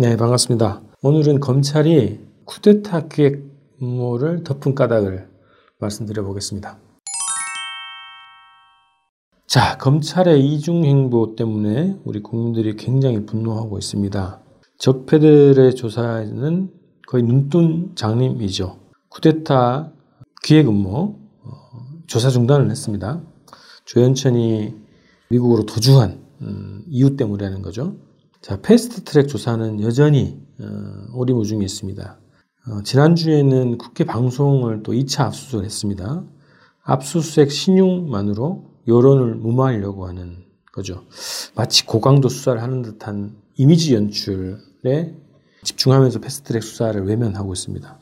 네, 반갑습니다. 오늘은 검찰이 쿠데타 기획 음모를 덮은 까닭을 말씀드려 보겠습니다. 자, 검찰의 이중 행보 때문에 우리 국민들이 굉장히 분노하고 있습니다. 적폐들의 조사는 거의 눈뜬 장님이죠. 쿠데타 기획 음모 어, 조사 중단을 했습니다. 조현천이 미국으로 도주한 음, 이유 때문이라는 거죠. 자, 패스트 트랙 조사는 여전히 어, 오리무중에 있습니다. 어, 지난주에는 국회 방송을 또 2차 압수수색을 했습니다. 압수수색 신용만으로 여론을 무마하려고 하는 거죠. 마치 고강도 수사를 하는 듯한 이미지 연출에 집중하면서 패스트트랙 수사를 외면하고 있습니다.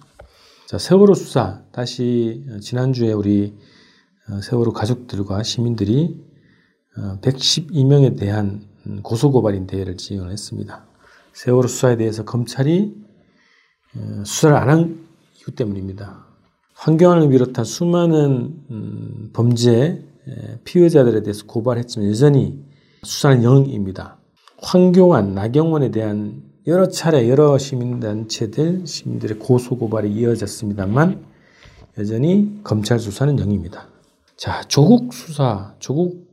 자, 세월호 수사 다시 어, 지난주에 우리 어, 세월호 가족들과 시민들이 112명에 어, 대한 고소고발인 대회를 지원했습니다. 세월호 수사에 대해서 검찰이 수사를 안 한 이유 때문입니다. 환경을 비롯한 수많은 음, 범죄 피해자들에 대해서 고발했지만 여전히 수사는 영입니다. 황교안, 나경원에 대한 여러 차례 여러 시민단체들, 시민들의 고소고발이 이어졌습니다만 여전히 검찰 수사는 영입니다. 자, 조국 수사, 조국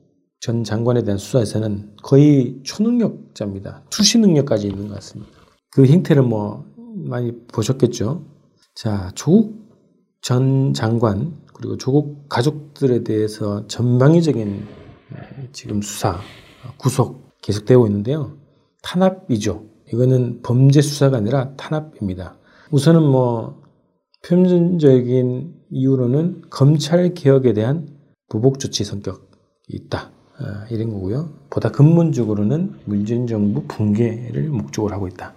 전 장관에 대한 수사에서는 거의 초능력자입니다. 투시 능력까지 있는 것 같습니다. 그 형태를 뭐 많이 보셨겠죠. 자, 조국 전 장관 그리고 조국 가족들에 대해서 전방위적인 지금 수사, 구속 계속되고 있는데요. 탄압이죠. 이거는 범죄 수사가 아니라 탄압입니다. 우선은 뭐 표면적인 이유로는 검찰 개혁에 대한 보복 조치 성격이 있다. 아, 이런 거고요. 보다 근본적으로는 문재인 정부 붕괴를 목적으로 하고 있다.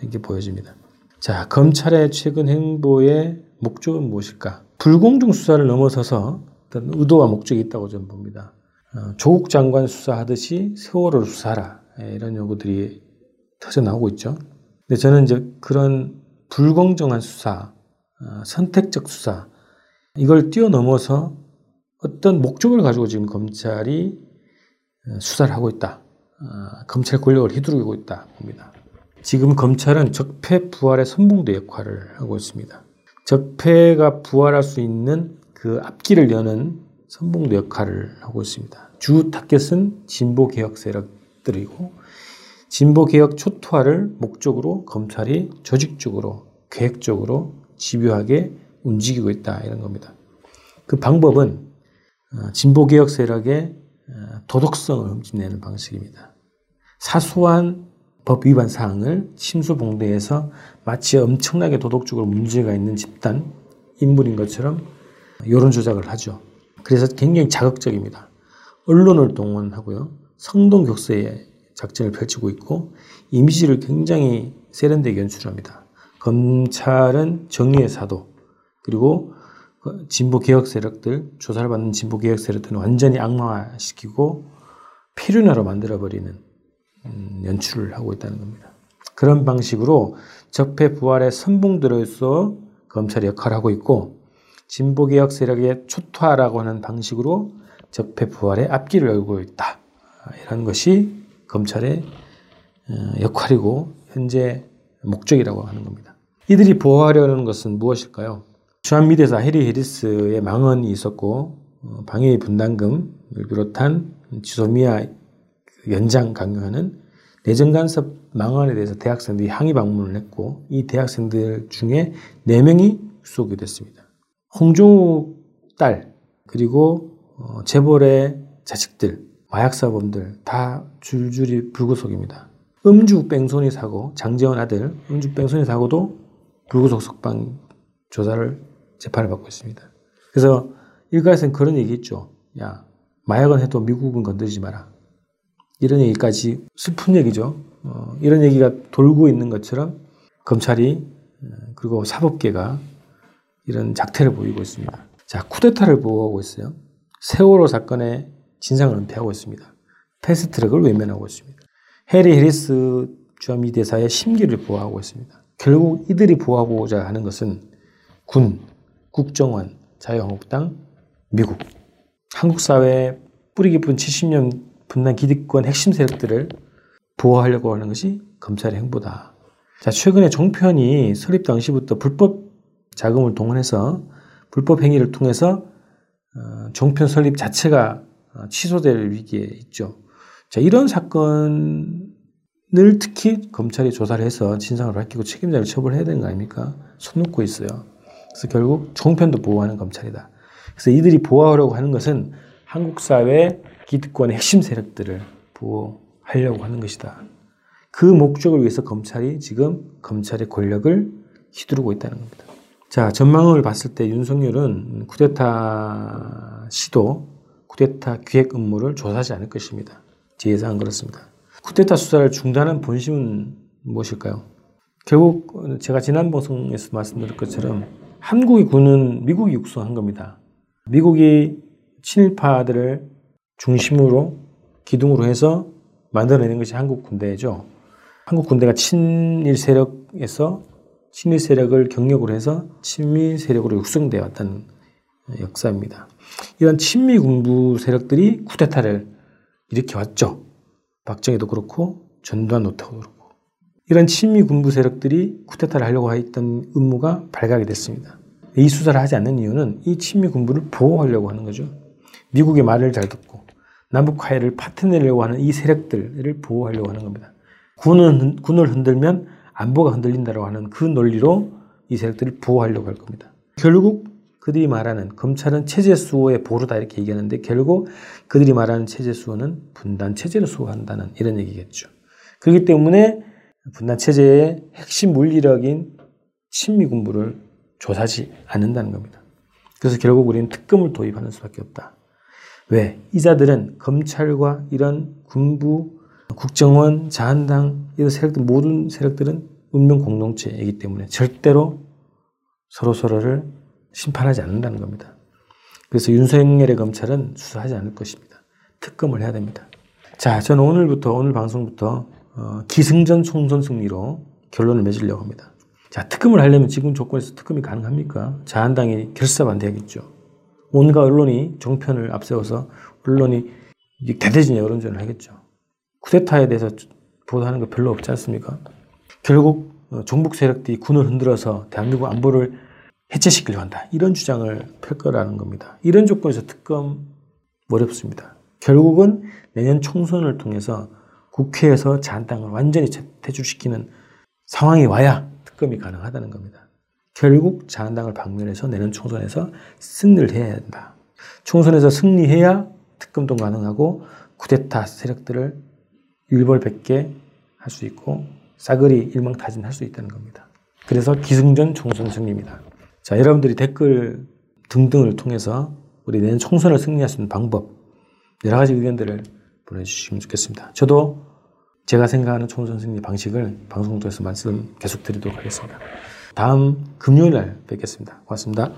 이렇게 보여집니다. 자, 검찰의 최근 행보의 목적은 무엇일까? 불공정 수사를 넘어서서 어떤 의도와 목적이 있다고 저는 봅니다. 어, 조국 장관 수사하듯이 세월호를 수사하라. 예, 이런 요구들이 터져 나오고 있죠. 근데 저는 이제 그런 불공정한 수사, 어, 선택적 수사, 이걸 뛰어넘어서 어떤 목적을 가지고 지금 검찰이 어, 수사를 하고 있다. 어, 검찰 권력을 휘두르고 있다 봅니다. 지금 검찰은 적폐 부활의 선봉대 역할을 하고 있습니다. 적폐가 부활할 수 있는 그 앞길을 여는 선봉대 역할을 하고 있습니다. 주 타겟은 진보 개혁 세력들이고 진보 개혁 초토화를 목적으로 검찰이 조직적으로 계획적으로 집요하게 움직이고 있다 이런 겁니다. 그 방법은 어, 진보 개혁 세력의 어, 도덕성을 흠집내는 방식입니다. 사소한 법 위반 사항을 침수봉대해서 마치 엄청나게 도덕적으로 문제가 있는 집단 인물인 것처럼 여론 조작을 하죠. 그래서 굉장히 자극적입니다. 언론을 동원하고요. 성동 격세에 작전을 펼치고 있고 이미지를 굉장히 세련되게 연출합니다. 검찰은 정의의 사도 그리고 그 진보 개혁 세력들 조사를 받는 진보 개혁 세력들은 완전히 악마화시키고 필요나로 만들어 버리는 음, 연출을 하고 있다는 겁니다. 그런 방식으로 적폐 부활의 선봉들로서 검찰이 역할을 하고 있고 진보 개혁 세력의 초토화라고 하는 방식으로 적폐 부활의 앞길을 열고 있다. 이런 것이 검찰의 어, 역할이고 현재 목적이라고 하는 겁니다. 이들이 보호하려는 것은 무엇일까요? 주한미대사 해리 해리스의 망언이 있었고 어, 방해 분담금을 비롯한 지소미아 연장 강요하는 내정 간섭 망언에 대해서 대학생들이 항의 방문을 했고 이 대학생들 중에 4명이 수속이 됐습니다. 홍종욱 딸 그리고 어, 재벌의 자식들 마약사범들 다 줄줄이 불구속입니다. 음주 뺑소니 사고, 장재원 아들 음주 뺑소니 사고도 불구속 석방 조사를 재판을 받고 있습니다. 그래서 일가에서는 그런 얘기 있죠. 야, 마약은 해도 미국은 건드리지 마라. 이런 얘기까지 슬픈 얘기죠. 어, 이런 얘기가 돌고 있는 것처럼 검찰이 어, 그리고 사법계가 이런 작태를 보이고 있습니다. 자, 쿠데타를 보호하고 있어요. 세월호 사건의 진상을 은폐하고 있습니다. 패스트트랙을 외면하고 있습니다. 해리 해리스 주한미 대사의 심기를 보호하고 있습니다. 결국 이들이 보호하고자 하는 것은 군, 국정원, 자유한국당, 미국, 한국 사회의 뿌리 깊은 70년 분단 기득권 핵심 세력들을 보호하려고 하는 것이 검찰의 행보다. 자, 최근에 종편이 설립 당시부터 불법 자금을 동원해서 불법 행위를 통해서 어, 종편 설립 자체가 어, 취소될 위기에 있죠. 자, 이런 사건을 특히 검찰이 조사를 해서 진상을 밝히고 책임자를 처벌해야 되는 거 아닙니까? 손 놓고 있어요. 그래서 결국 종편도 보호하는 검찰이다. 그래서 이들이 보호하려고 하는 것은 한국 사회 기득권의 핵심 세력들을 보호하려고 하는 것이다. 그 목적을 위해서 검찰이 지금 검찰의 권력을 휘두르고 있다는 겁니다. 자, 전망을 봤을 때 윤석열은 쿠데타 시도, 쿠데타 기획 음모를 조사하지 않을 것입니다. 제 예상은 그렇습니다. 쿠데타 수사를 중단한 본심은 무엇일까요? 결국 제가 지난 방송에서 말씀드린 것처럼 한국이 군은 미국이 육성한 겁니다. 미국이 친일파들을 중심으로 기둥으로 해서 만들어내는 것이 한국 군대죠. 한국 군대가 친일 세력에서 친일 세력을 경력으로 해서 친미 세력으로 육성되어 왔다는 역사입니다. 이런 친미 군부 세력들이 쿠데타를 일으켜 왔죠. 박정희도 그렇고 전두환 노태우도 그렇고 이런 친미 군부 세력들이 쿠데타를 하려고 했던 음모가 발각이 됐습니다. 이 수사를 하지 않는 이유는 이 친미 군부를 보호하려고 하는 거죠. 미국의 말을 잘 듣고 남북 화해를 파트내려고 하는 이 세력들을 보호하려고 하는 겁니다. 군은, 군을 흔들면 안보가 흔들린다고 하는 그 논리로 이 세력들을 보호하려고 할 겁니다. 결국 그들이 말하는 검찰은 체제 수호의 보루다 이렇게 얘기하는데 결국 그들이 말하는 체제 수호는 분단 체제를 수호한다는 이런 얘기겠죠. 그렇기 때문에 분단 체제의 핵심 물리력인 친미 군부를 조사하지 않는다는 겁니다. 그래서 결국 우리는 특검을 도입하는 수밖에 없다. 왜? 이자들은 검찰과 이런 군부 국정원, 자한당 이런 세력들 모든 세력들은 운명 공동체이기 때문에 절대로 서로 서로를 심판하지 않는다는 겁니다. 그래서 윤석열의 검찰은 수사하지 않을 것입니다. 특검을 해야 됩니다. 자, 저는 오늘부터 오늘 방송부터 어, 기승전 총선 승리로 결론을 맺으려고 합니다. 자, 특검을 하려면 지금 조건에서 특검이 가능합니까? 자한당이 결사반대하겠죠. 온갖 언론이 종편을 앞세워서 언론이 대대진 여론전을 하겠죠. 쿠데타에 대해서 보도하는 거 별로 없지 않습니까? 결국 어, 종북 세력들이 군을 흔들어서 대한민국 안보를 해체시키려 한다. 이런 주장을 펼 거라는 겁니다. 이런 조건에서 특검 어렵습니다. 결국은 내년 총선을 통해서 국회에서 자한당을 완전히 퇴출시키는 상황이 와야 특검이 가능하다는 겁니다. 결국 자한당을 방면해서 내년 총선에서 승리를 해야 한다. 총선에서 승리해야 특검도 가능하고 쿠데타 세력들을 일벌백계 할 수 있고 싸그리 일망타진할 수 있다는 겁니다. 그래서 기승전 총선 승리입니다. 자, 여러분들이 댓글 등등을 통해서 우리 내년 총선을 승리할 수 있는 방법 여러 가지 의견들을 보내주시면 좋겠습니다. 저도 제가 생각하는 총선 승리 방식을 방송 통해서 말씀 계속 드리도록 하겠습니다. 다음 금요일 날 뵙겠습니다. 고맙습니다.